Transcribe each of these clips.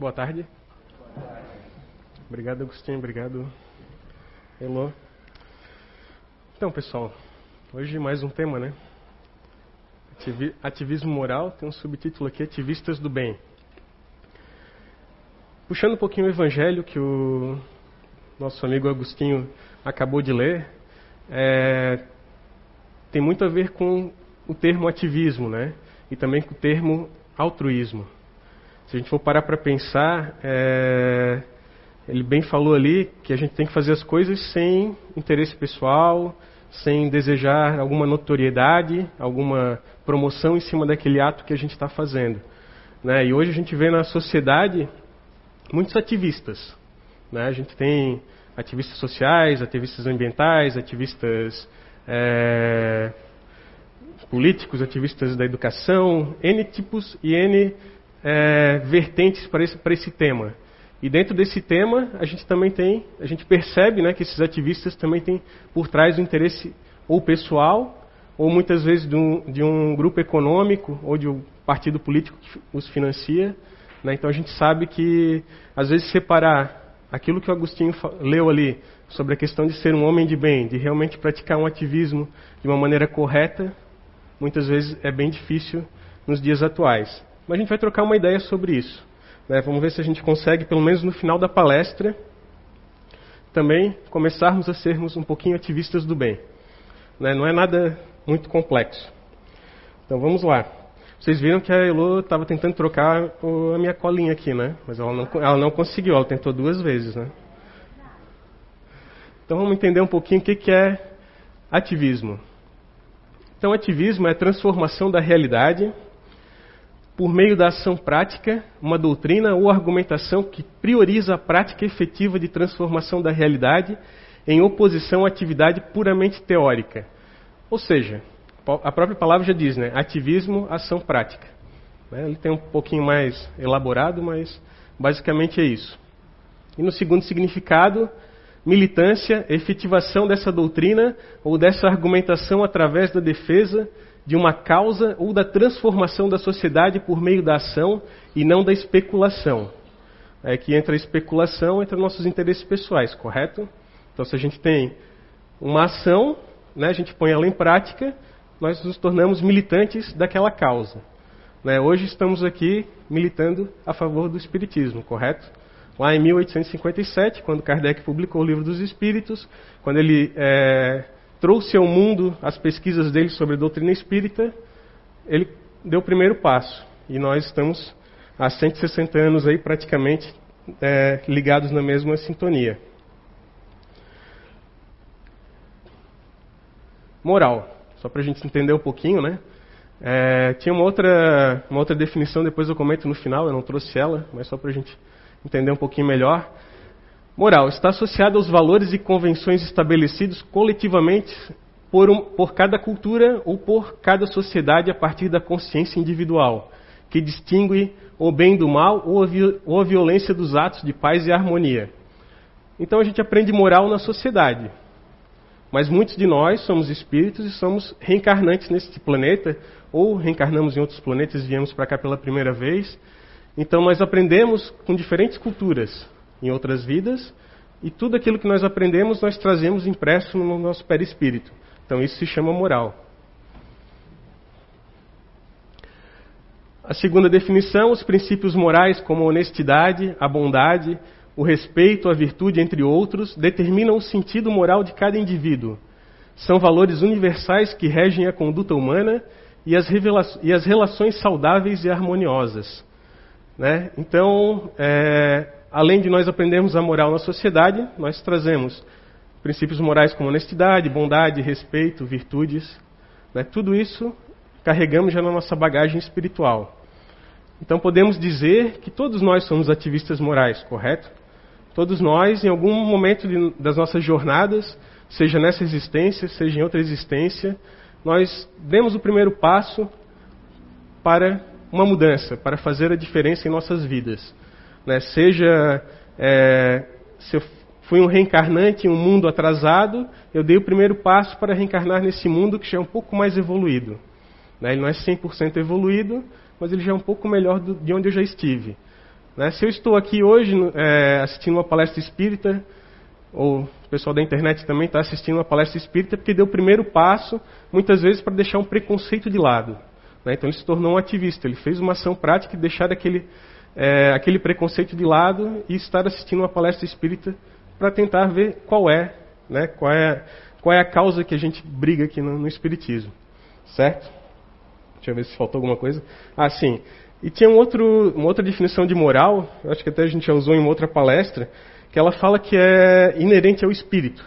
Boa tarde. Obrigado, Agostinho. Obrigado, Elô. Então, pessoal, hoje mais um tema, né? Ativismo moral, tem um subtítulo aqui, Ativistas do Bem. Puxando um pouquinho o evangelho que o nosso amigo Agostinho acabou de ler, é, tem muito a ver com o termo ativismo, né? E também com o termo altruísmo. Se a gente for parar para pensar, é, ele bem falou ali que a gente tem que fazer as coisas sem interesse pessoal, sem desejar alguma notoriedade, alguma promoção em cima daquele ato que a gente está fazendo. Né? E hoje a gente vê na sociedade muitos ativistas. Né? A gente tem ativistas sociais, ativistas ambientais, ativistas é, políticos, ativistas da educação, N tipos e N é, vertentes para esse, para esse tema. E dentro desse tema, a gente também tem, a gente percebe né, que esses ativistas também têm por trás o interesse ou pessoal, ou muitas vezes de um, de um grupo econômico, ou de um partido político que os financia. Né? Então a gente sabe que, às vezes, separar aquilo que o Agostinho leu ali, sobre a questão de ser um homem de bem, de realmente praticar um ativismo de uma maneira correta, muitas vezes é bem difícil nos dias atuais. Mas a gente vai trocar uma ideia sobre isso. Né? Vamos ver se a gente consegue, pelo menos no final da palestra, também começarmos a sermos um pouquinho ativistas do bem. Né? Não é nada muito complexo. Então vamos lá. Vocês viram que a Elo estava tentando trocar a minha colinha aqui, né? Mas ela não, ela não conseguiu, ela tentou duas vezes, né? Então vamos entender um pouquinho o que, que é ativismo. Então, ativismo é a transformação da realidade por meio da ação prática, uma doutrina ou argumentação que prioriza a prática efetiva de transformação da realidade em oposição à atividade puramente teórica. Ou seja, a própria palavra já diz, né? Ativismo, ação prática. Né? Ele tem um pouquinho mais elaborado, mas basicamente é isso. E no segundo significado, militância, efetivação dessa doutrina ou dessa argumentação através da defesa de uma causa ou da transformação da sociedade por meio da ação e não da especulação. É que entra a especulação, entra nossos interesses pessoais, correto? Então, se a gente tem uma ação, né, a gente põe ela em prática, nós nos tornamos militantes daquela causa. Né? Hoje estamos aqui militando a favor do Espiritismo, correto? Lá em 1857, quando Kardec publicou o Livro dos Espíritos, quando ele é, trouxe ao mundo as pesquisas dele sobre doutrina espírita, ele deu o primeiro passo. E nós estamos há 160 anos aí praticamente é, ligados na mesma sintonia. Moral, só para a gente entender um pouquinho, né? É, tinha uma outra, uma outra definição, depois eu comento no final, eu não trouxe ela, mas só para a gente entender um pouquinho melhor. Moral está associada aos valores e convenções estabelecidos coletivamente por, um, por cada cultura ou por cada sociedade a partir da consciência individual, que distingue o bem do mal ou a, ou a violência dos atos de paz e harmonia. Então a gente aprende moral na sociedade. Mas muitos de nós somos espíritos e somos reencarnantes neste planeta, ou reencarnamos em outros planetas e viemos para cá pela primeira vez. Então nós aprendemos com diferentes culturas em outras vidas, e tudo aquilo que nós aprendemos nós trazemos impresso no nosso perispírito. Então isso se chama moral. A segunda definição, os princípios morais como a honestidade, a bondade, o respeito, a virtude, entre outros, determinam o sentido moral de cada indivíduo. São valores universais que regem a conduta humana e as, e as relações saudáveis e harmoniosas. Né? Então, é, além de nós aprendermos a moral na sociedade, nós trazemos princípios morais como honestidade, bondade, respeito, virtudes. Né? Tudo isso carregamos já na nossa bagagem espiritual. Então podemos dizer que todos nós somos ativistas morais, correto? Todos nós, em algum momento de, das nossas jornadas, seja nessa existência, seja em outra existência, nós demos o primeiro passo para uma mudança, para fazer a diferença em nossas vidas. Né? Seja é, se eu fui um reencarnante em um mundo atrasado, eu dei o primeiro passo para reencarnar nesse mundo que já é um pouco mais evoluído. Né? Ele não é 100% evoluído, mas ele já é um pouco melhor do, de onde eu já estive. Né? Se eu estou aqui hoje é, assistindo uma palestra espírita, ou o pessoal da internet também está assistindo uma palestra espírita, porque deu o primeiro passo, muitas vezes, para deixar um preconceito de lado. Né? Então ele se tornou um ativista, ele fez uma ação prática e deixar aquele, é, aquele preconceito de lado e estar assistindo uma palestra espírita para tentar ver qual é, né? qual é, qual é a causa que a gente briga aqui no, no Espiritismo. Certo? Deixa eu ver se faltou alguma coisa. Ah, sim. E tinha um outro, uma outra definição de moral, acho que até a gente já usou em uma outra palestra, que ela fala que é inerente ao espírito.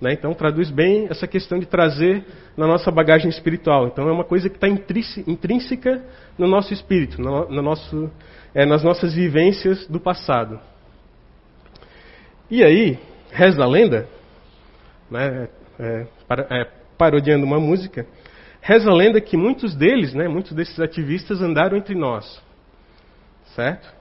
Né? Então, traduz bem essa questão de trazer na nossa bagagem espiritual. Então, é uma coisa que está intrínseca no nosso espírito, no, no nosso, é, nas nossas vivências do passado. E aí, reza a lenda, né, é, é, parodiando uma música, reza a lenda que muitos deles, né, muitos desses ativistas andaram entre nós. Certo?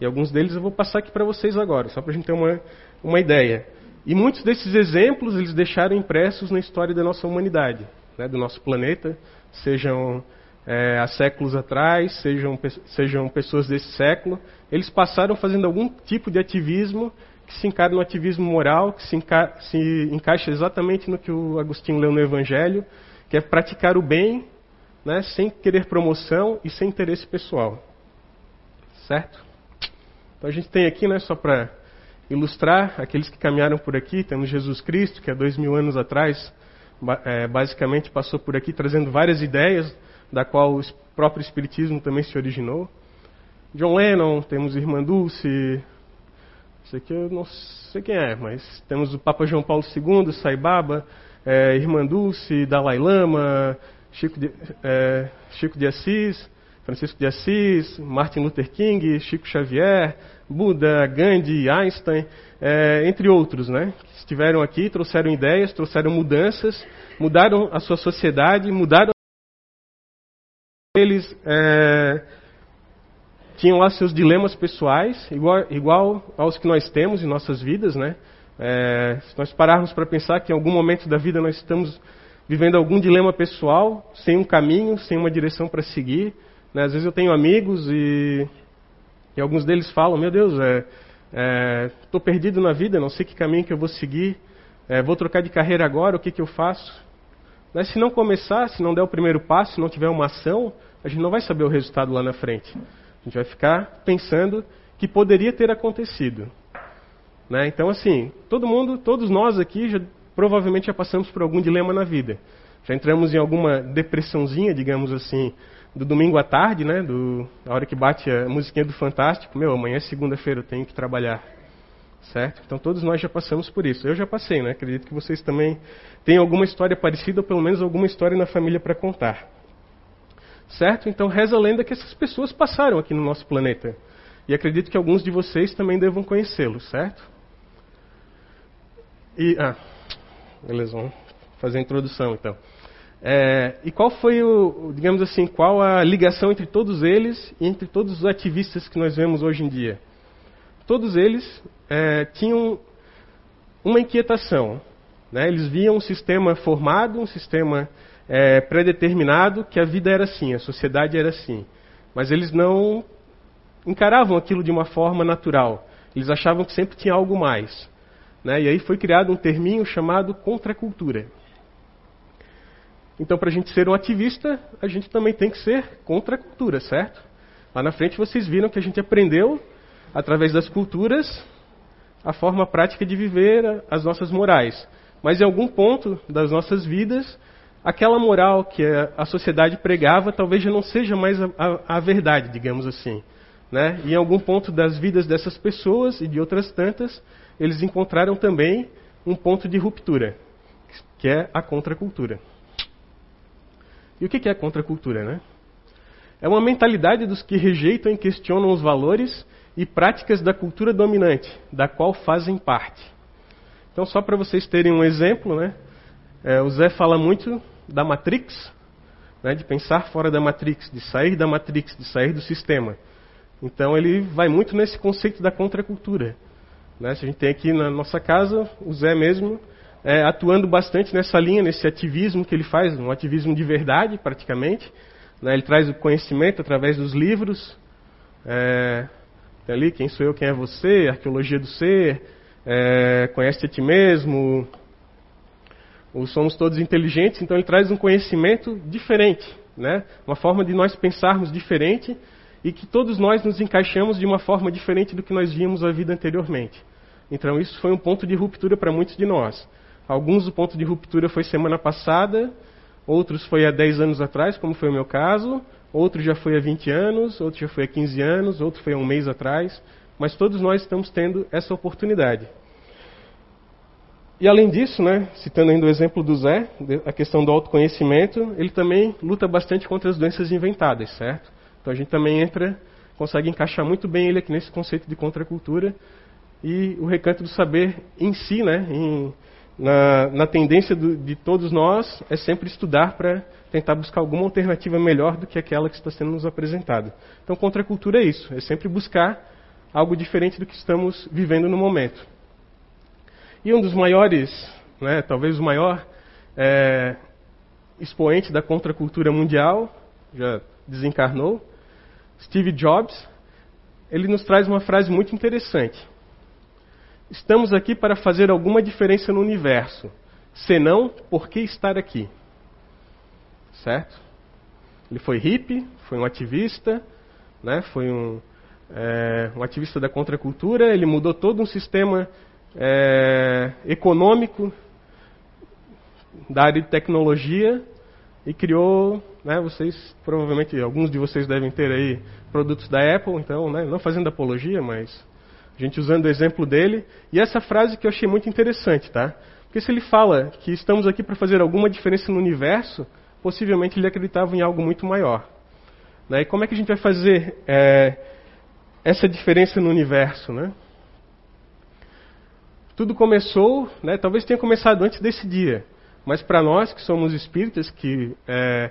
E alguns deles eu vou passar aqui para vocês agora, só para a gente ter uma, uma ideia. E muitos desses exemplos eles deixaram impressos na história da nossa humanidade, né, do nosso planeta, sejam é, há séculos atrás, sejam, sejam pessoas desse século. Eles passaram fazendo algum tipo de ativismo que se encara no ativismo moral, que se, enca se encaixa exatamente no que o Agostinho leu no Evangelho, que é praticar o bem né, sem querer promoção e sem interesse pessoal. Certo? Então a gente tem aqui, né, só para ilustrar aqueles que caminharam por aqui. Temos Jesus Cristo, que há dois mil anos atrás, é, basicamente passou por aqui trazendo várias ideias, da qual o próprio Espiritismo também se originou. John Lennon, temos Irmã Dulce, isso aqui eu não sei quem é, mas temos o Papa João Paulo II, Sai Baba, é, Irmã Dulce, Dalai Lama, Chico de, é, Chico de Assis, Francisco de Assis, Martin Luther King, Chico Xavier, Buda, Gandhi, Einstein, é, entre outros, né? Que estiveram aqui, trouxeram ideias, trouxeram mudanças, mudaram a sua sociedade, mudaram eles é, tinham lá seus dilemas pessoais, igual, igual, aos que nós temos em nossas vidas, né? É, se nós pararmos para pensar que em algum momento da vida nós estamos vivendo algum dilema pessoal, sem um caminho, sem uma direção para seguir, né? Às vezes eu tenho amigos e, e alguns deles falam: Meu Deus, estou é, perdido na vida, não sei que caminho que eu vou seguir, é, vou trocar de carreira agora, o que, que eu faço? Mas se não começar, se não der o primeiro passo, se não tiver uma ação, a gente não vai saber o resultado lá na frente. A gente vai ficar pensando que poderia ter acontecido. Né? Então, assim, todo mundo, todos nós aqui, já, provavelmente já passamos por algum dilema na vida. Já entramos em alguma depressãozinha, digamos assim, do domingo à tarde, né? Do, a hora que bate a musiquinha do Fantástico, meu, amanhã é segunda-feira, eu tenho que trabalhar. Certo? Então todos nós já passamos por isso. Eu já passei, né? Acredito que vocês também têm alguma história parecida, ou pelo menos alguma história na família para contar. Certo? Então reza a lenda que essas pessoas passaram aqui no nosso planeta. E acredito que alguns de vocês também devam conhecê-los, certo? E, ah, beleza, vamos fazer a introdução então. É, e qual foi o, digamos assim, qual a ligação entre todos eles e entre todos os ativistas que nós vemos hoje em dia? Todos eles é, tinham uma inquietação. Né? Eles viam um sistema formado, um sistema é, predeterminado, que a vida era assim, a sociedade era assim. Mas eles não encaravam aquilo de uma forma natural. Eles achavam que sempre tinha algo mais. Né? E aí foi criado um terminho chamado contracultura. Então, para a gente ser um ativista, a gente também tem que ser contra a cultura, certo? Lá na frente vocês viram que a gente aprendeu, através das culturas, a forma prática de viver as nossas morais. Mas em algum ponto das nossas vidas, aquela moral que a sociedade pregava talvez já não seja mais a, a, a verdade, digamos assim. Né? E em algum ponto das vidas dessas pessoas e de outras tantas, eles encontraram também um ponto de ruptura, que é a contracultura. E o que é contracultura, né? É uma mentalidade dos que rejeitam e questionam os valores e práticas da cultura dominante, da qual fazem parte. Então, só para vocês terem um exemplo, né? É, o Zé fala muito da Matrix, né, de pensar fora da Matrix, de sair da Matrix, de sair do sistema. Então, ele vai muito nesse conceito da contracultura. Né? Se a gente tem aqui na nossa casa, o Zé mesmo é, atuando bastante nessa linha, nesse ativismo que ele faz, um ativismo de verdade, praticamente. Né? Ele traz o conhecimento através dos livros. É, tem ali quem sou eu, quem é você, arqueologia do ser, é, conhece a ti mesmo, o somos todos inteligentes, então ele traz um conhecimento diferente, né? uma forma de nós pensarmos diferente e que todos nós nos encaixamos de uma forma diferente do que nós víamos a vida anteriormente. Então isso foi um ponto de ruptura para muitos de nós. Alguns o ponto de ruptura foi semana passada, outros foi há 10 anos atrás, como foi o meu caso, outro já foi há 20 anos, outro já foi há 15 anos, outro foi há um mês atrás, mas todos nós estamos tendo essa oportunidade. E além disso, né, citando ainda o exemplo do Zé, a questão do autoconhecimento, ele também luta bastante contra as doenças inventadas, certo? Então a gente também entra, consegue encaixar muito bem ele aqui nesse conceito de contracultura e o recanto do saber em si, né, em, na, na, tendência do, de todos nós, é sempre estudar para tentar buscar alguma alternativa melhor do que aquela que está sendo nos apresentada. Então, contracultura é isso, é sempre buscar algo diferente do que estamos vivendo no momento. E um dos maiores, né, talvez o maior é, expoente da contracultura mundial, já desencarnou, Steve Jobs, ele nos traz uma frase muito interessante. Estamos aqui para fazer alguma diferença no universo. Senão, por que estar aqui? Certo? Ele foi hippie, foi um ativista, né? foi um, é, um ativista da contracultura, ele mudou todo um sistema é, econômico da área de tecnologia e criou, né, vocês provavelmente alguns de vocês devem ter aí produtos da Apple, então, né, não fazendo apologia, mas gente usando o exemplo dele. E essa frase que eu achei muito interessante, tá? Porque se ele fala que estamos aqui para fazer alguma diferença no universo, possivelmente ele acreditava em algo muito maior. Né? E como é que a gente vai fazer é, essa diferença no universo, né? Tudo começou, né, talvez tenha começado antes desse dia, mas para nós que somos espíritas, que é,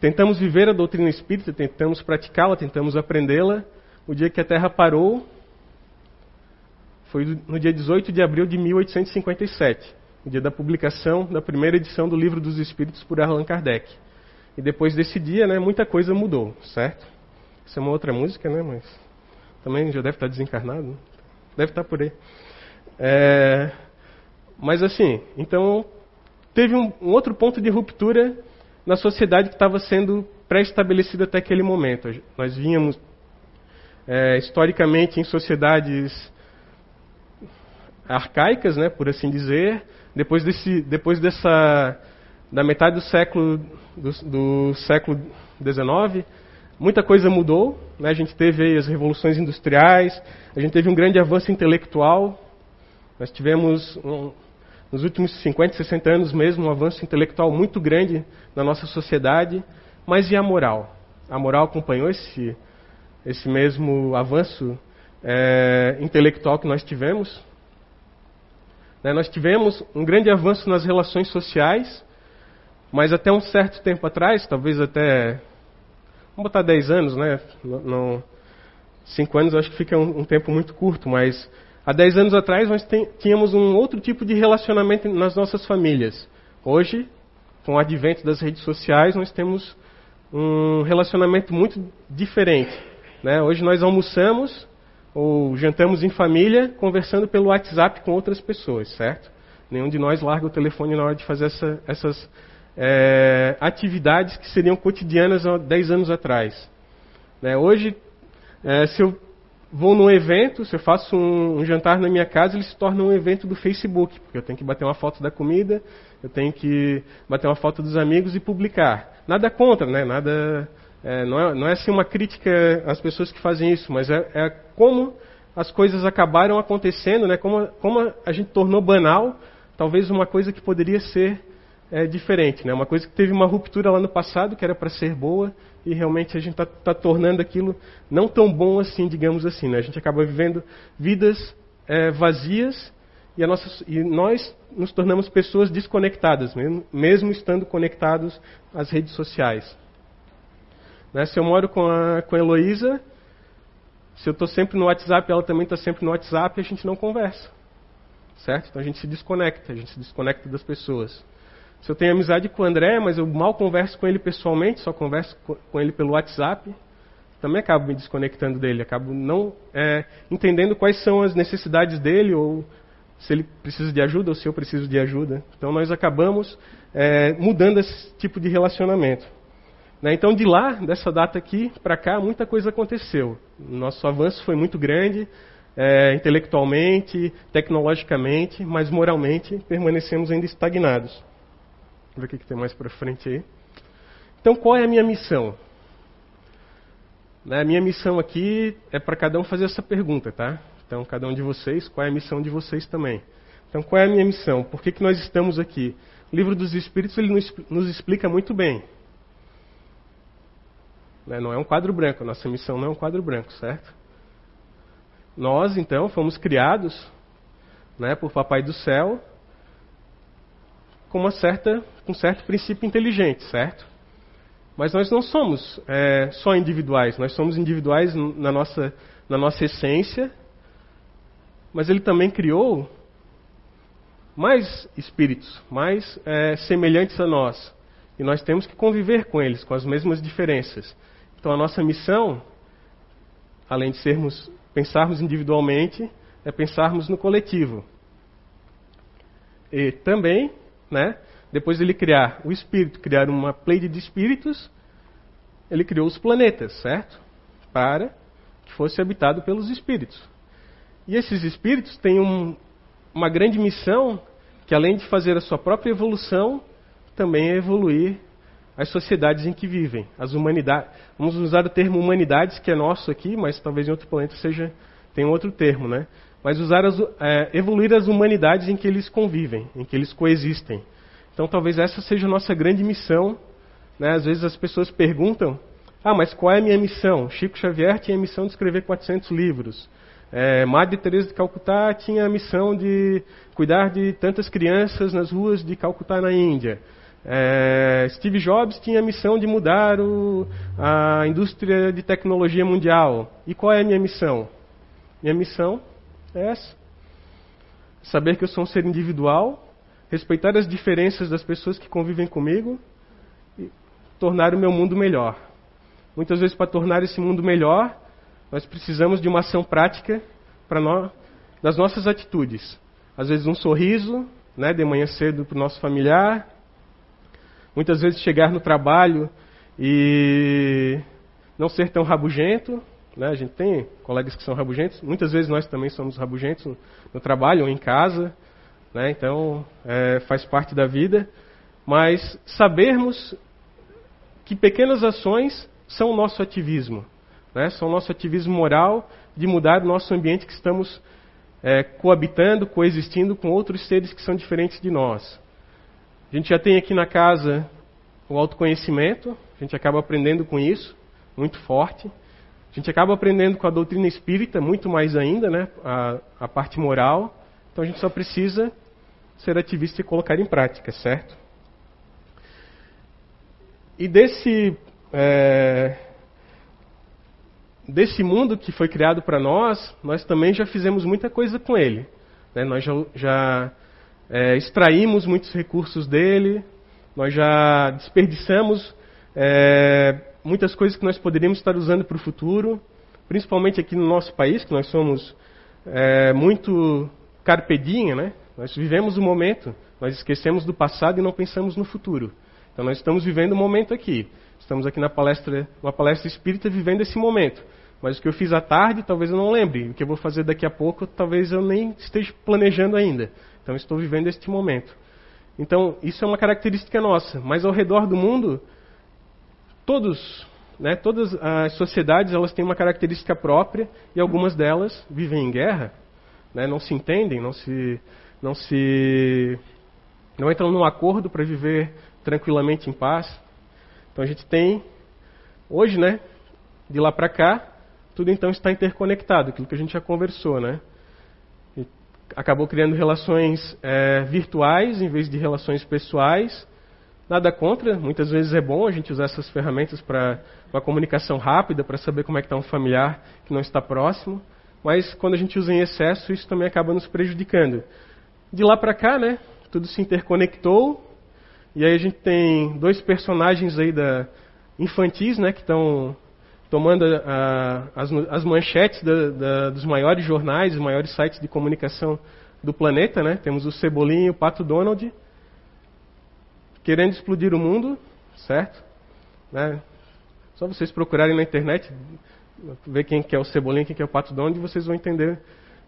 tentamos viver a doutrina espírita, tentamos praticá-la, tentamos aprendê-la, o dia que a Terra parou foi no dia 18 de abril de 1857, o dia da publicação da primeira edição do Livro dos Espíritos por Allan Kardec. E depois desse dia, né, muita coisa mudou, certo? Isso é uma outra música, né, mas também já deve estar desencarnado, né? deve estar por aí. É, mas assim, então teve um, um, outro ponto de ruptura na sociedade que estava sendo pré-estabelecida até aquele momento. Nós vínhamos é, historicamente em sociedades arcaicas, né, por assim dizer. Depois desse, depois dessa da metade do século do, do século XIX, muita coisa mudou. Né? A gente teve as revoluções industriais, a gente teve um grande avanço intelectual, nós tivemos, um, nos últimos 50, 60 anos mesmo, um avanço intelectual muito grande na nossa sociedade, mas e a moral? A moral acompanhou esse, esse mesmo avanço é, intelectual que nós tivemos? Né, nós tivemos um grande avanço nas relações sociais, mas até um certo tempo atrás, talvez até. Vamos botar 10 anos, né? Não, 5 anos acho que fica um, um tempo muito curto, mas Há 10 anos atrás nós tínhamos um outro tipo de relacionamento nas nossas famílias. Hoje, com o advento das redes sociais, nós temos um relacionamento muito diferente. Né? Hoje nós almoçamos ou jantamos em família conversando pelo WhatsApp com outras pessoas, certo? Nenhum de nós larga o telefone na hora de fazer essa, essas é, atividades que seriam cotidianas há 10 anos atrás. Né? Hoje, é, se eu vou num evento, se eu faço um, um, jantar na minha casa, ele se torna um evento do Facebook, porque eu tenho que bater uma foto da comida, eu tenho que bater uma foto dos amigos e publicar. Nada contra, né? Nada, é, não, é, não é assim uma crítica às pessoas que fazem isso, mas é, é como as coisas acabaram acontecendo, né? Como, como a gente tornou banal, talvez uma coisa que poderia ser é, diferente, né? Uma coisa que teve uma ruptura lá no passado, que era para ser boa, e realmente a gente está tá tornando aquilo não tão bom assim, digamos assim. Né? A gente acaba vivendo vidas é, vazias e, nossa, e, nós nos tornamos pessoas desconectadas, mesmo, mesmo estando conectados às redes sociais. Né? Se eu moro com a, com a Heloísa, se eu estou sempre no WhatsApp, ela também está sempre no WhatsApp, a gente não conversa. Certo? Então a gente se desconecta, a gente se desconecta das pessoas. Se eu tenho amizade com o André, mas eu mal converso com ele pessoalmente, só converso com ele pelo WhatsApp, também acabo me desconectando dele, acabo não é, entendendo quais são as necessidades dele ou se ele precisa de ajuda ou se eu preciso de ajuda. Então nós acabamos é, mudando esse tipo de relacionamento. Né? Então de lá, dessa data aqui para cá, muita coisa aconteceu. Nosso avanço foi muito grande, é, intelectualmente, tecnologicamente, mas moralmente permanecemos ainda estagnados. Vamos ver o que, que tem mais para frente aí. Então qual é a minha missão? Né, a minha missão aqui é para cada um fazer essa pergunta, tá? Então, cada um de vocês, qual é a missão de vocês também? Então, qual é a minha missão? Por que, que nós estamos aqui? O livro dos Espíritos ele nos, nos explica muito bem. Né, não é um quadro branco, nossa missão não é um quadro branco, certo? Nós, então, fomos criados né, por Papai do Céu com, uma certa, com um certo princípio inteligente, certo? Mas nós não somos é, só individuais, nós somos individuais na nossa, na nossa essência, mas ele também criou mais espíritos, mais é, semelhantes a nós. E nós temos que conviver com eles, com as mesmas diferenças. Então a nossa missão, além de sermos pensarmos individualmente, é pensarmos no coletivo. E também, né, depois de ele criar o espírito, criar uma pleide de espíritos, ele criou os planetas, certo? Para que fosse habitado pelos espíritos. E esses espíritos têm um, uma grande missão que, além de fazer a sua própria evolução, também é evoluir as sociedades em que vivem, as humanidades. Vamos usar o termo humanidades, que é nosso aqui, mas talvez em outro planeta seja tem outro termo, né? Mas usar as, é, evoluir as humanidades em que eles convivem, em que eles coexistem. Então talvez essa seja a nossa grande missão. Né? Às vezes as pessoas perguntam, ah, mas qual é a minha missão? Chico Xavier tinha a missão de escrever 400 livros. É, Madre Teresa de Calcutá tinha a missão de cuidar de tantas crianças nas ruas de Calcutá na Índia. É, Steve Jobs tinha a missão de mudar o, a indústria de tecnologia mundial. E qual é a minha missão? Minha missão é essa: saber que eu sou um ser individual respeitar as diferenças das pessoas que convivem comigo e tornar o meu mundo melhor. Muitas vezes, para tornar esse mundo melhor, nós precisamos de uma ação prática para nós, das nossas atitudes. Às vezes, um sorriso, né, de manhã cedo para o nosso familiar. Muitas vezes, chegar no trabalho e não ser tão rabugento. Né? A gente tem colegas que são rabugentos. Muitas vezes, nós também somos rabugentos no, trabalho ou em casa. Né? Então, é, faz parte da vida. Mas sabermos que pequenas ações são o nosso ativismo. Né? São o nosso ativismo moral de mudar o nosso ambiente que estamos é, coabitando, coexistindo com outros seres que são diferentes de nós. A gente já tem aqui na casa o autoconhecimento, a gente acaba aprendendo com isso, muito forte. A gente acaba aprendendo com a doutrina espírita, muito mais ainda, né? a, a parte moral. Então a gente só precisa ser ativista e colocar em prática, certo? E desse, é, desse mundo que foi criado para nós, nós também já fizemos muita coisa com ele. Né? Nós já, já é, extraímos muitos recursos dele, nós já desperdiçamos é, muitas coisas que nós poderíamos estar usando para o futuro, principalmente aqui no nosso país, que nós somos é, muito carpedinha, né? Nós vivemos o momento, nós esquecemos do passado e não pensamos no futuro. Então nós estamos vivendo o momento aqui. Estamos aqui na palestra, uma palestra espírita vivendo esse momento. Mas o que eu fiz à tarde, talvez eu não lembre. O que eu vou fazer daqui a pouco, talvez eu nem esteja planejando ainda. Então estou vivendo este momento. Então isso é uma característica nossa. Mas ao redor do mundo, todos, né, todas as sociedades, elas têm uma característica própria e algumas delas vivem em guerra né, não se entendem, não se, não se, não entram num acordo para viver tranquilamente em paz. Então a gente tem hoje, né, de lá para cá, tudo então está interconectado, aquilo que a gente já conversou, né? Acabou criando relações é, virtuais em vez de relações pessoais. Nada contra, muitas vezes é bom a gente usar essas ferramentas para uma comunicação rápida, para saber como é que está um familiar que não está próximo mas quando a gente usa em excesso, isso também acaba nos prejudicando. De lá para cá, né, tudo se interconectou, e aí a gente tem dois personagens aí da infantis, né, que estão tomando a, as, as, manchetes da, da, dos maiores jornais, os maiores sites de comunicação do planeta, né? Temos o Cebolinha o Pato Donald querendo explodir o mundo, certo? Né? Só vocês procurarem na internet, ver quem que é o Cebolinha, quem que é o Pato Donald, vocês vão entender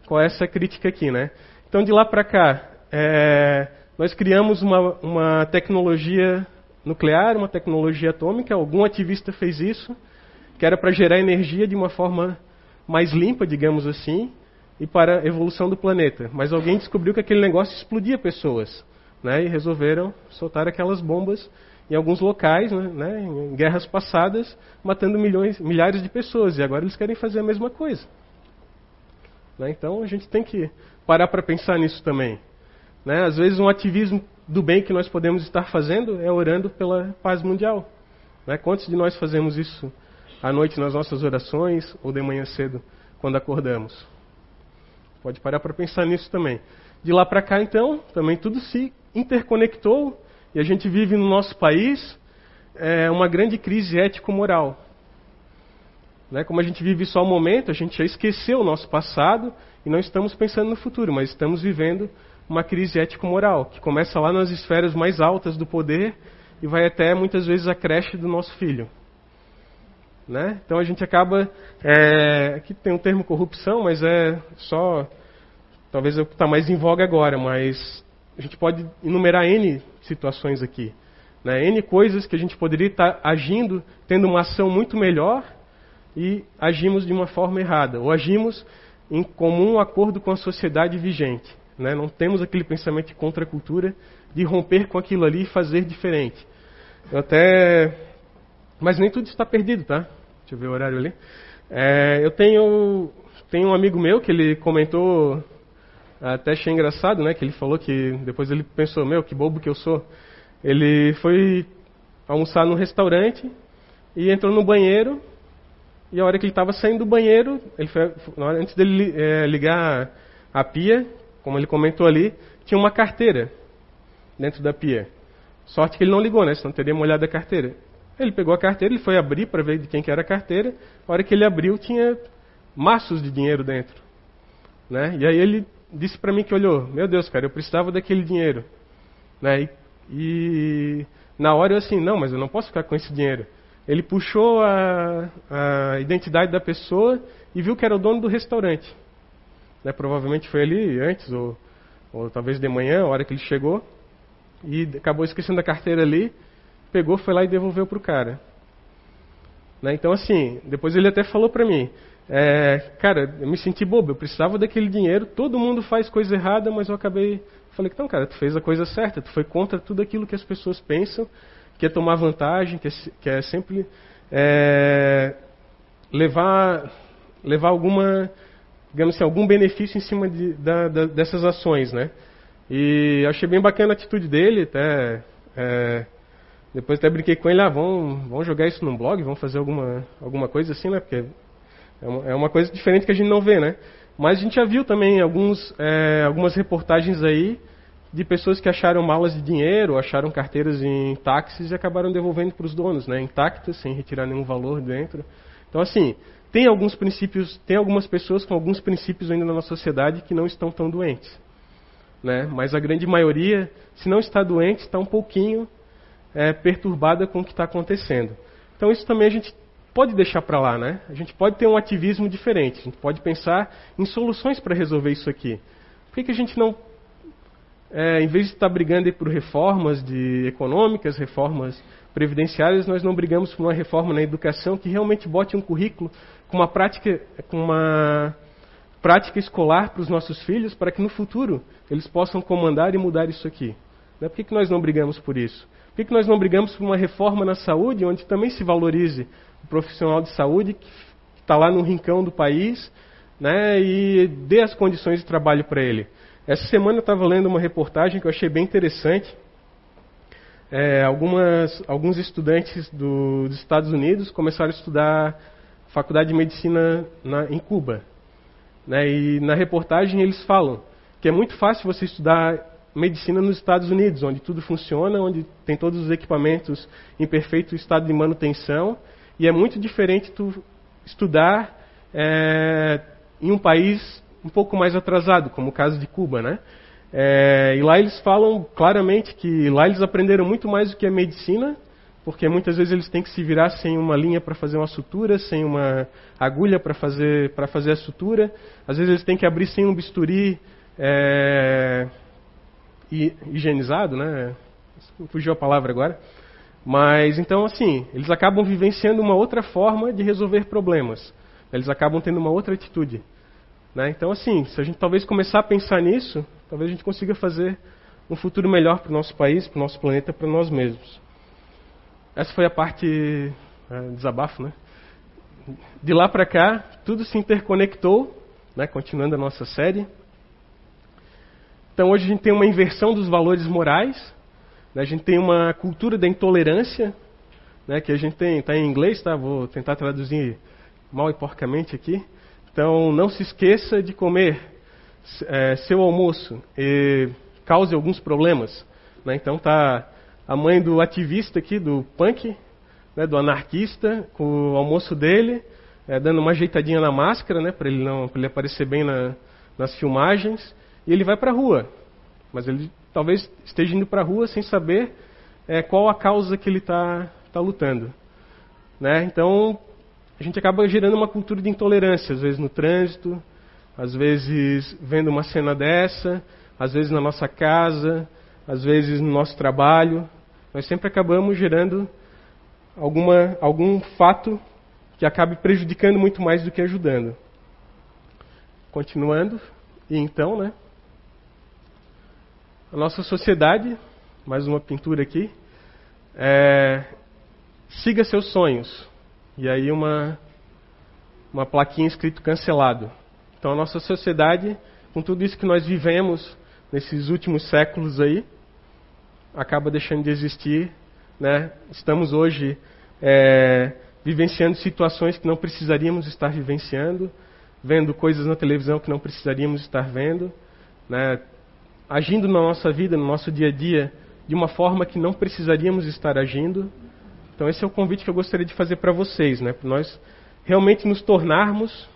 qual é essa crítica aqui, né? Então, de lá para cá, é, nós criamos uma, uma tecnologia nuclear, uma tecnologia atômica, algum ativista fez isso, que era para gerar energia de uma forma mais limpa, digamos assim, e para a evolução do planeta. Mas alguém descobriu que aquele negócio explodia pessoas, né, e resolveram soltar aquelas bombas em alguns locais, né, né, em guerras passadas, matando milhões, milhares de pessoas. E agora eles querem fazer a mesma coisa. Né, então a gente tem que parar para pensar nisso também. Né? Às vezes um ativismo do bem que nós podemos estar fazendo é orando pela paz mundial. Né? Quantos de nós fazemos isso à noite nas nossas orações ou de manhã cedo quando acordamos? Pode parar para pensar nisso também. De lá para cá, então, também tudo se interconectou e a gente vive no nosso país é, uma grande crise ético-moral. Né? Como a gente vive só o momento, a gente já esqueceu o nosso passado e não estamos pensando no futuro, mas estamos vivendo uma crise ético-moral, que começa lá nas esferas mais altas do poder e vai até muitas vezes a creche do nosso filho. Né? Então a gente acaba. É, aqui tem um termo corrupção, mas é só. Talvez é o que está mais em voga agora, mas a gente pode enumerar N situações aqui. Né? N coisas que a gente poderia estar agindo, tendo uma ação muito melhor e agimos de uma forma errada, ou agimos em comum acordo com a sociedade vigente. Né? Não temos aquele pensamento de contracultura de romper com aquilo ali e fazer diferente. Eu até. Mas nem tudo está perdido, tá? Deixa eu ver o horário ali. É, eu tenho, tenho um amigo meu que ele comentou até achei engraçado, né? Que ele falou que depois ele pensou, meu, que bobo que eu sou. Ele foi almoçar num restaurante e entrou no banheiro e a hora que ele estava saindo do banheiro, ele foi, antes dele é, ligar a pia, como ele comentou ali, tinha uma carteira dentro da pia. Sorte que ele não ligou, né? Senão teria molhado a carteira. Ele pegou a carteira, ele foi abrir para ver de quem que era a carteira. A hora que ele abriu, tinha maços de dinheiro dentro. Né? E aí ele disse para mim que olhou, meu Deus, cara, eu precisava daquele dinheiro. Né? E, e, na hora eu assim, não, mas eu não posso ficar com esse dinheiro. Ele puxou a, a identidade da pessoa e viu que era o dono do restaurante. Né? Provavelmente foi ali antes, ou, ou talvez de manhã, a hora que ele chegou. E acabou esquecendo a carteira ali, pegou, foi lá e devolveu para o cara. Né? Então, assim, depois ele até falou para mim: é, cara, eu me senti bobo, eu precisava daquele dinheiro, todo mundo faz coisa errada, mas eu acabei. Falei, então, cara, tu fez a coisa certa, tu foi contra tudo aquilo que as pessoas pensam, que é tomar vantagem, que é, que é sempre é, levar, levar alguma, digamos assim, algum benefício em cima de, da, da, dessas ações, né? E achei bem bacana a atitude dele, até. É, depois até brinquei com ele, ah, vamos, jogar isso num blog, vamos fazer alguma, alguma coisa assim, né? Porque é uma, é uma, coisa diferente que a gente não vê, né? Mas a gente já viu também alguns, é, algumas reportagens aí de pessoas que acharam malas de dinheiro, acharam carteiras em táxis e acabaram devolvendo para os donos, né? Intactas, sem retirar nenhum valor dentro. Então, assim, tem alguns princípios, tem algumas pessoas com alguns princípios ainda na nossa sociedade que não estão tão doentes. Né? Mas a grande maioria, se não está doente, está um pouquinho é, perturbada com o que está acontecendo. Então isso também a gente pode deixar para lá, né? A gente pode ter um ativismo diferente, a gente pode pensar em soluções para resolver isso aqui. Por que, que a gente não, é, em vez de estar brigando por reformas de econômicas, reformas previdenciárias, nós não brigamos por uma reforma na educação que realmente bote um currículo com uma prática, com uma prática escolar para os nossos filhos, para que no futuro eles possam comandar e mudar isso aqui. Né? Por que, que nós não brigamos por isso? Por que, nós não brigamos por uma reforma na saúde, onde também se valorize o profissional de saúde que está lá no rincão do país né, e dê as condições de trabalho para ele. Essa semana eu estava lendo uma reportagem que eu achei bem interessante. É, algumas, alguns estudantes do, dos Estados Unidos começaram a estudar faculdade de medicina na, em Cuba. Né, e na reportagem eles falam que é muito fácil você estudar medicina nos Estados Unidos, onde tudo funciona, onde tem todos os equipamentos em perfeito estado de manutenção E é muito diferente tu estudar é, em um país um pouco mais atrasado, como o caso de Cuba, né? É, e lá eles falam claramente que lá eles aprenderam muito mais do que a medicina, porque muitas vezes eles têm que se virar sem uma linha para fazer uma sutura, sem uma agulha para fazer para fazer a sutura. Às vezes eles têm que abrir sem um bisturi é, higienizado, né? Fugiu a palavra agora. Mas então assim, eles acabam vivenciando uma outra forma de resolver problemas. Eles acabam tendo uma outra atitude. Né? Então assim, se a gente talvez começar a pensar nisso, talvez a gente consiga fazer um futuro melhor para o nosso país, para o nosso planeta, para nós mesmos. Essa foi a parte é, desabafo, né? De lá para cá, tudo se interconectou, né? Continuando a nossa série. Então hoje a gente tem uma inversão dos valores morais, né? a gente tem uma cultura da intolerância, né? que a gente tem, está em inglês, tá? Vou tentar traduzir mal e porcamente aqui. Então não se esqueça de comer é, seu almoço e cause alguns problemas. Né? Então tá a mãe do ativista aqui, do punk, né? do anarquista, com o almoço dele, é, dando uma ajeitadinha na máscara, né? para ele não, ele aparecer bem na, nas filmagens e ele vai para a rua. Mas ele talvez esteja indo para a rua sem saber é, qual a causa que ele está tá lutando. Né? Então, a gente acaba gerando uma cultura de intolerância, às vezes no trânsito, às vezes vendo uma cena dessa, às vezes na nossa casa, às vezes no nosso trabalho. Nós sempre acabamos gerando alguma, algum fato que acabe prejudicando muito mais do que ajudando. Continuando, e então, né? A nossa sociedade, mais uma pintura aqui, é, siga seus sonhos. E aí uma, uma plaquinha escrito cancelado. Então a nossa sociedade, com tudo isso que nós vivemos nesses últimos séculos aí, acaba deixando de existir. Né? Estamos hoje é, vivenciando situações que não precisaríamos estar vivenciando, vendo coisas na televisão que não precisaríamos estar vendo, né? Agindo na nossa vida, no nosso dia a dia, de uma forma que não precisaríamos estar agindo. Então esse é o convite que eu gostaria de fazer para vocês, né? Para nós realmente nos tornarmos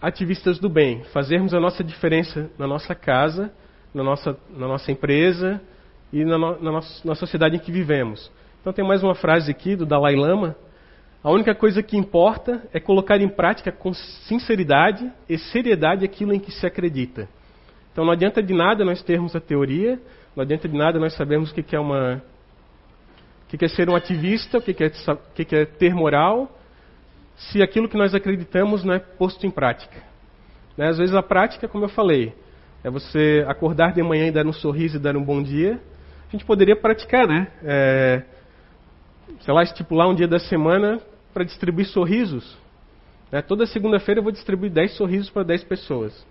ativistas do bem, fazermos a nossa diferença na nossa casa, na nossa, na nossa empresa e na, no, na, nossa, na sociedade em que vivemos. Então tem mais uma frase aqui do Dalai Lama. A única coisa que importa é colocar em prática com sinceridade e seriedade aquilo em que se acredita. Então não adianta de nada nós termos a teoria, não adianta de nada nós sabermos o que é uma. O que é ser um ativista, o que é, o que é ter moral, se aquilo que nós acreditamos não é posto em prática. Né? Às vezes a prática, como eu falei, é você acordar de manhã e dar um sorriso e dar um bom dia. A gente poderia praticar, né? É, sei lá, estipular um dia da semana para distribuir sorrisos. Né? Toda segunda-feira eu vou distribuir 10 sorrisos para 10 pessoas.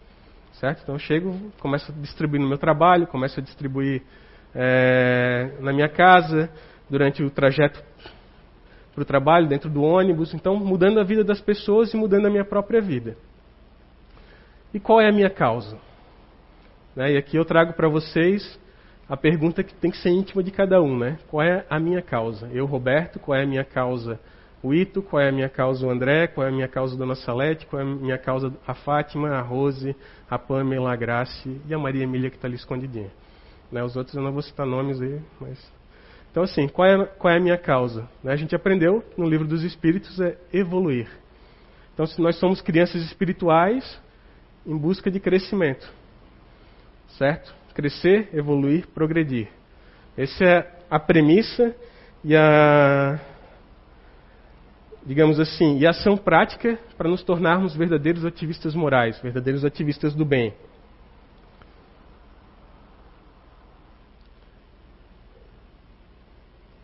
Certo? Então eu chego, começo a distribuir no meu trabalho, começo a distribuir é, na minha casa, durante o trajeto para o trabalho, dentro do ônibus. Então, mudando a vida das pessoas e mudando a minha própria vida. E qual é a minha causa? Né? E aqui eu trago para vocês a pergunta que tem que ser íntima de cada um, né? Qual é a minha causa? Eu, Roberto, qual é a minha causa o Ito, qual é a minha causa o André, qual é a minha causa a Dona Salete, qual é a minha causa a Fátima, a Rose, a Pamela, a Grace e a Maria Emília que está ali escondidinha. Né, os outros eu não vou citar nomes aí, mas... Então assim, qual é, qual é a minha causa? Né, a gente aprendeu no livro dos Espíritos é evoluir. Então se nós somos crianças espirituais em busca de crescimento. Certo? Crescer, evoluir, progredir. Essa é a premissa e a digamos assim, e ação prática para nos tornarmos verdadeiros ativistas morais, verdadeiros ativistas do bem.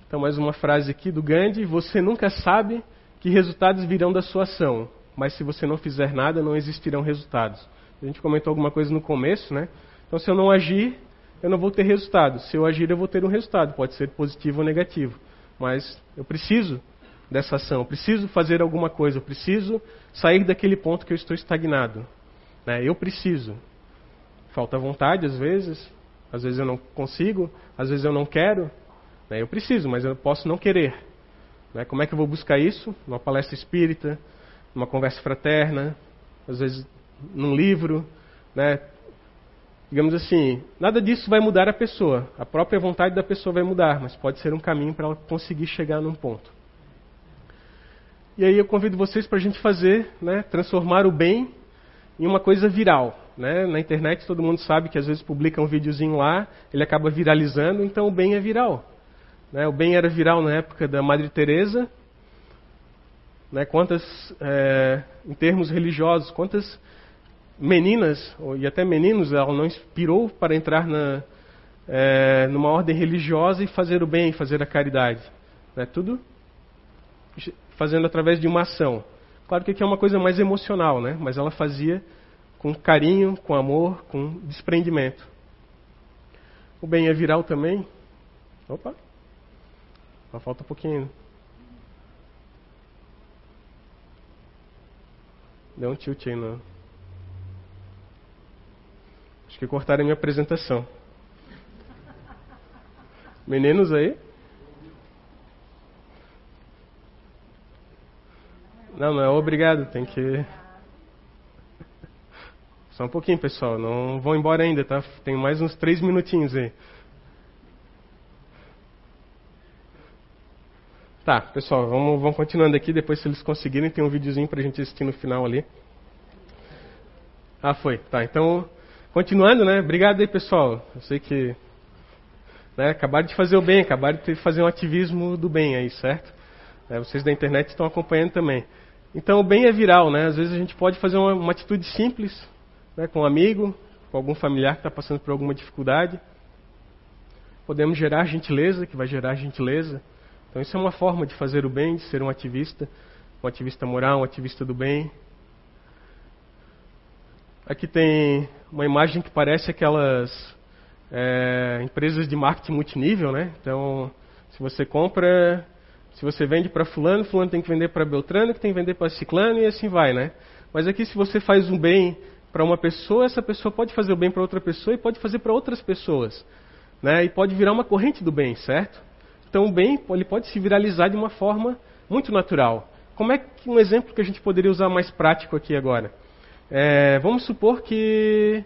Então, mais uma frase aqui do Gandhi: Você nunca sabe que resultados virão da sua ação, mas se você não fizer nada, não existirão resultados. A gente comentou alguma coisa no começo, né? Então, se eu não agir, eu não vou ter resultado. Se eu agir, eu vou ter um resultado, pode ser positivo ou negativo. Mas eu preciso dessa ação. Eu preciso fazer alguma coisa, eu preciso sair daquele ponto que eu estou estagnado. Né? Eu preciso. Falta vontade às vezes, às vezes eu não consigo, às vezes eu não quero. Né? Eu preciso, mas eu posso não querer. Né? Como é que eu vou buscar isso? Numa palestra espírita, numa conversa fraterna, às vezes num livro, né? Digamos assim, nada disso vai mudar a pessoa. A própria vontade da pessoa vai mudar, mas pode ser um caminho para ela conseguir chegar num ponto. E aí eu convido vocês para a gente fazer, né, transformar o bem em uma coisa viral. Né? Na internet todo mundo sabe que às vezes publica um videozinho lá, ele acaba viralizando, então o bem é viral. Né? O bem era viral na época da Madre Teresa. Né? Quantas, é, em termos religiosos, quantas meninas e até meninos ela não inspirou para entrar na, é, numa ordem religiosa e fazer o bem, fazer a caridade. Né? Tudo fazendo através de uma ação. Claro que aqui é uma coisa mais emocional, né? mas ela fazia com carinho, com amor, com desprendimento. O bem é viral também. Opa! Só falta um pouquinho. Deu um tilt aí, não. Acho que cortaram a minha apresentação. Meninos aí? Não, não é obrigado, tem que. Só um pouquinho, pessoal. Não vão embora ainda, tá? Tem mais uns três minutinhos aí. Tá, pessoal, vamos, vamos continuando aqui. Depois, se eles conseguirem, tem um videozinho pra gente assistir no final ali. Ah, foi. Tá, então, continuando, né? Obrigado aí, pessoal. Eu sei que né, acabaram de fazer o bem, acabaram de fazer um ativismo do bem aí, certo? É, vocês da internet estão acompanhando também. Então, o bem é viral, né? Às vezes a gente pode fazer uma, uma atitude simples, né, com um amigo, com algum familiar que está passando por alguma dificuldade. Podemos gerar gentileza, que vai gerar gentileza. Então isso é uma forma de fazer o bem, de ser um ativista, um ativista moral, um ativista do bem. Aqui tem uma imagem que parece aquelas é, empresas de marketing multinível, né? Então, se você compra, se você vende para fulano, fulano tem que vender para Beltrano, que tem que vender para Ciclano e assim vai, né? Mas aqui se você faz um bem para uma pessoa, essa pessoa pode fazer o bem para outra pessoa e pode fazer para outras pessoas, né? E pode virar uma corrente do bem, certo? Então o bem ele pode se viralizar de uma forma muito natural. Como é que um exemplo que a gente poderia usar mais prático aqui agora? É, vamos supor que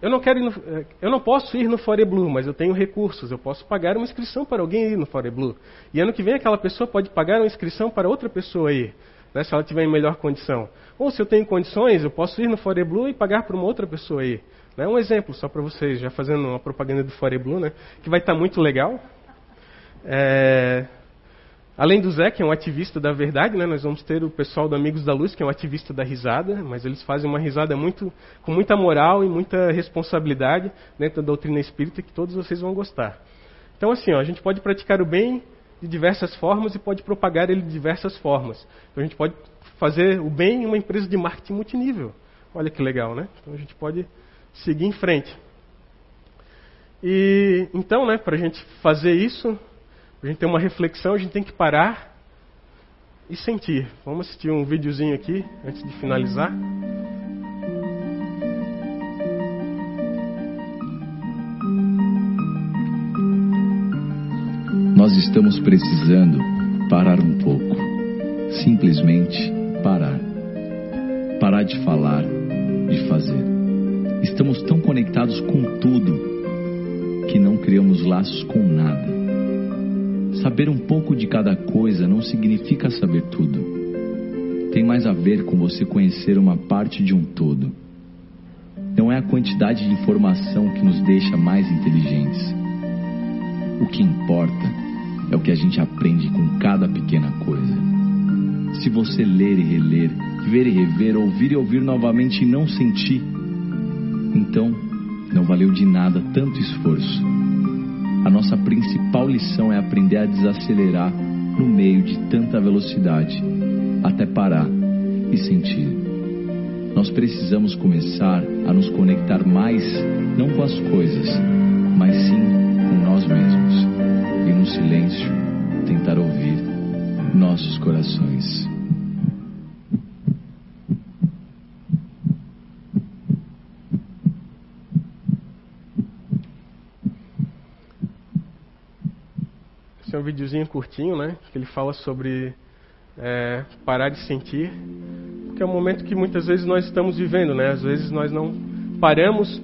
eu não quero no, é, eu não posso ir no Foreblue, mas eu tenho recursos. Eu posso pagar uma inscrição para alguém ir no Foreblue. E ano que vem aquela pessoa pode pagar uma inscrição para outra pessoa ir, né, se ela tiver em melhor condição. Ou se eu tenho condições, eu posso ir no Foreblue e pagar para uma outra pessoa ir. É um exemplo só para vocês, já fazendo uma propaganda do Foreblue, né, que vai estar tá muito legal. É, além do Zé, que é um ativista da verdade, né, nós vamos ter o pessoal do Amigos da Luz, que é um ativista da risada, mas eles fazem uma risada muito, com muita moral e muita responsabilidade dentro da doutrina espírita que todos vocês vão gostar. Então, assim, ó, a gente pode praticar o bem de diversas formas e pode propagar ele de diversas formas. Então, a gente pode fazer o bem em uma empresa de marketing multinível. Olha que legal, né? Então, a gente pode seguir em frente. E então, né, para a gente fazer isso, a gente ter uma reflexão, a gente tem que parar e sentir. Vamos assistir um videozinho aqui antes de finalizar. Nós estamos precisando parar um pouco. Simplesmente parar. Parar de falar, de fazer. Estamos tão conectados com tudo que não criamos laços com nada. Saber um pouco de cada coisa não significa saber tudo. Tem mais a ver com você conhecer uma parte de um todo. Não é a quantidade de informação que nos deixa mais inteligentes. O que importa é o que a gente aprende com cada pequena coisa. Se você ler e reler, ver e rever, ouvir e ouvir novamente e não sentir, então não valeu de nada tanto esforço a nossa principal lição é aprender a desacelerar no meio de tanta velocidade, até parar e sentir. Nós precisamos começar a nos conectar mais, não com as coisas, mas sim com nós mesmos. E no silêncio, tentar ouvir nossos corações. Videozinho curtinho, né? Que ele fala sobre é, parar de sentir, porque é um momento que muitas vezes nós estamos vivendo, né? Às vezes nós não paramos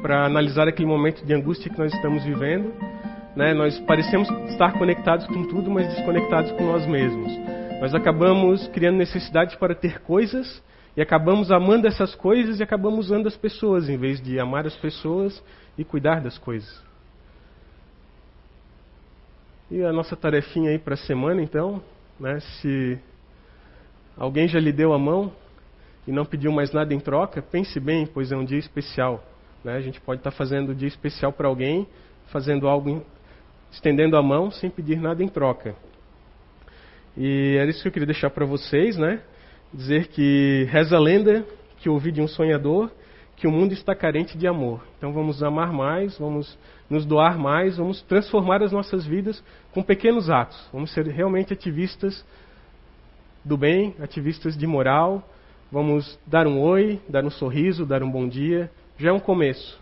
para analisar aquele momento de angústia que nós estamos vivendo, né? Nós parecemos estar conectados com tudo, mas desconectados com nós mesmos. Nós acabamos criando necessidade para ter coisas e acabamos amando essas coisas e acabamos usando as pessoas em vez de amar as pessoas e cuidar das coisas. E a nossa tarefinha aí para a semana, então, né, se alguém já lhe deu a mão e não pediu mais nada em troca, pense bem, pois é um dia especial. Né? A gente pode estar fazendo um dia especial para alguém, fazendo algo, estendendo a mão sem pedir nada em troca. E era isso que eu queria deixar para vocês, né? dizer que reza a lenda que ouvi de um sonhador que o mundo está carente de amor. Então vamos amar mais, vamos nos doar mais, vamos transformar as nossas vidas com pequenos atos. Vamos ser realmente ativistas do bem, ativistas de moral. Vamos dar um oi, dar um sorriso, dar um bom dia. Já é um começo.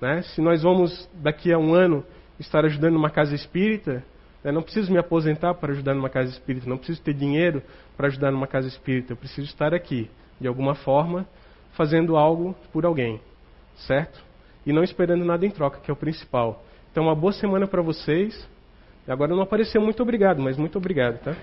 Né? Se nós vamos, daqui a um ano, estar ajudando uma casa espírita, eu não preciso me aposentar para ajudar numa casa espírita, não preciso ter dinheiro para ajudar numa casa espírita, eu preciso estar aqui, de alguma forma, fazendo algo por alguém, certo? E não esperando nada em troca, que é o principal. Então, uma boa semana para vocês. Agora não apareceu muito obrigado, mas muito obrigado, tá?